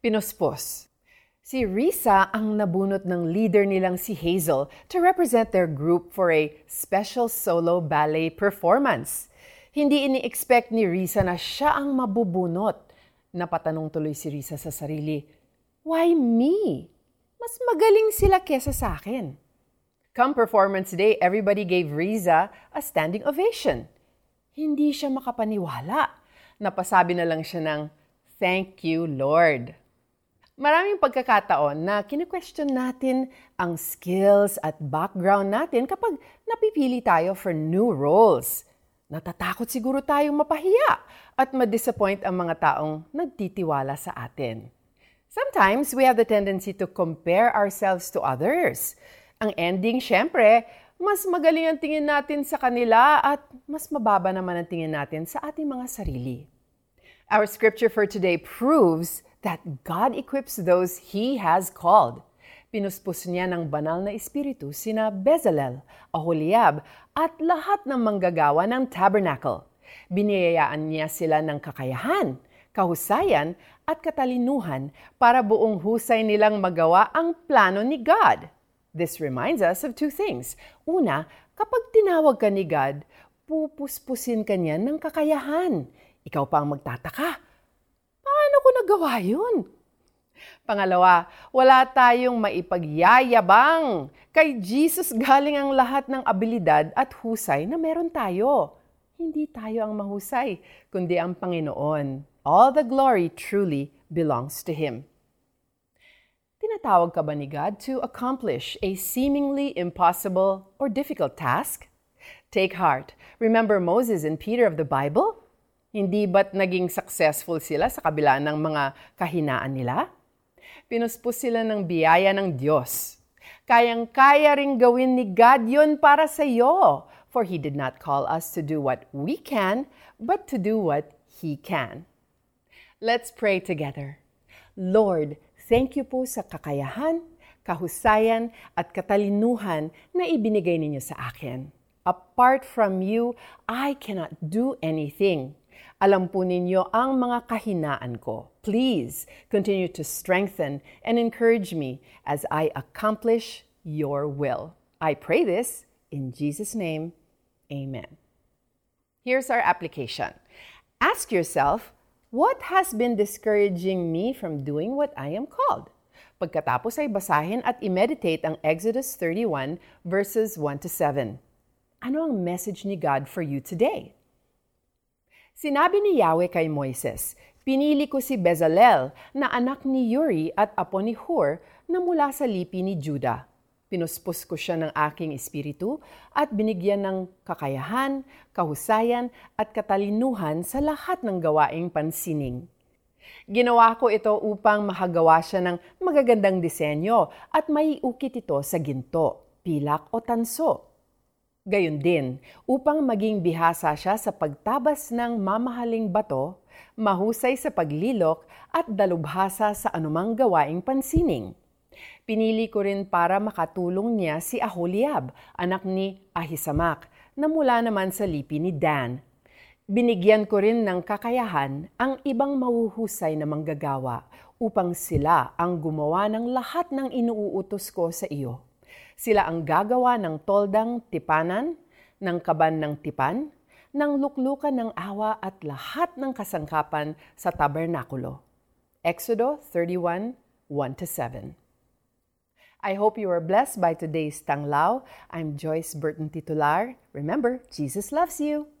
Pinuspos. Si Risa ang nabunot ng leader nilang si Hazel to represent their group for a special solo ballet performance. Hindi ini-expect ni Risa na siya ang mabubunot. Napatanong tuloy si Risa sa sarili, Why me? Mas magaling sila kesa sa akin. Come performance day, everybody gave Riza a standing ovation. Hindi siya makapaniwala. Napasabi na lang siya ng, Thank you, Lord. Maraming pagkakataon na kine-question natin ang skills at background natin kapag napipili tayo for new roles. Natatakot siguro tayong mapahiya at ma-disappoint ang mga taong nagtitiwala sa atin. Sometimes we have the tendency to compare ourselves to others. Ang ending, syempre, mas magaling ang tingin natin sa kanila at mas mababa naman ang tingin natin sa ating mga sarili. Our scripture for today proves that God equips those He has called. Pinuspos niya ng banal na espiritu sina Bezalel, Aholiab, at lahat ng manggagawa ng tabernacle. Biniyayaan niya sila ng kakayahan, kahusayan, at katalinuhan para buong husay nilang magawa ang plano ni God. This reminds us of two things. Una, kapag tinawag ka ni God, pupuspusin ka niya ng kakayahan. Ikaw pa ang magtataka ko nagawa yun? Pangalawa, wala tayong maipagyayabang. Kay Jesus galing ang lahat ng abilidad at husay na meron tayo. Hindi tayo ang mahusay, kundi ang Panginoon. All the glory truly belongs to Him. Tinatawag ka ba ni God to accomplish a seemingly impossible or difficult task? Take heart. Remember Moses and Peter of the Bible? Hindi ba't naging successful sila sa kabila ng mga kahinaan nila? Pinuspos sila ng biyaya ng Diyos. Kayang-kaya ring gawin ni God yun para sa iyo. For He did not call us to do what we can, but to do what He can. Let's pray together. Lord, thank you po sa kakayahan, kahusayan at katalinuhan na ibinigay ninyo sa akin. Apart from you, I cannot do anything. Alam po ninyo ang mga kahinaan ko. Please continue to strengthen and encourage me as I accomplish your will. I pray this in Jesus' name. Amen. Here's our application. Ask yourself, what has been discouraging me from doing what I am called? Pagkatapos ay basahin at i-meditate ang Exodus 31 verses 1 to 7. Ano ang message ni God for you today? Sinabi ni Yahweh kay Moises, Pinili ko si Bezalel na anak ni Uri at apo ni Hur na mula sa lipi ni Juda. Pinuspos ko siya ng aking espiritu at binigyan ng kakayahan, kahusayan at katalinuhan sa lahat ng gawaing pansining. Ginawa ko ito upang makagawa siya ng magagandang disenyo at maiukit ito sa ginto, pilak o tanso Gayon din, upang maging bihasa siya sa pagtabas ng mamahaling bato, mahusay sa paglilok at dalubhasa sa anumang gawaing pansining. Pinili ko rin para makatulong niya si Aholiab, anak ni Ahisamak, na mula naman sa lipi ni Dan. Binigyan ko rin ng kakayahan ang ibang mahuhusay na manggagawa upang sila ang gumawa ng lahat ng inuutos ko sa iyo sila ang gagawa ng toldang tipanan, ng kaban ng tipan, ng luklukan ng awa at lahat ng kasangkapan sa tabernakulo. Exodo 31, 1-7 I hope you are blessed by today's Tanglao. I'm Joyce Burton Titular. Remember, Jesus loves you.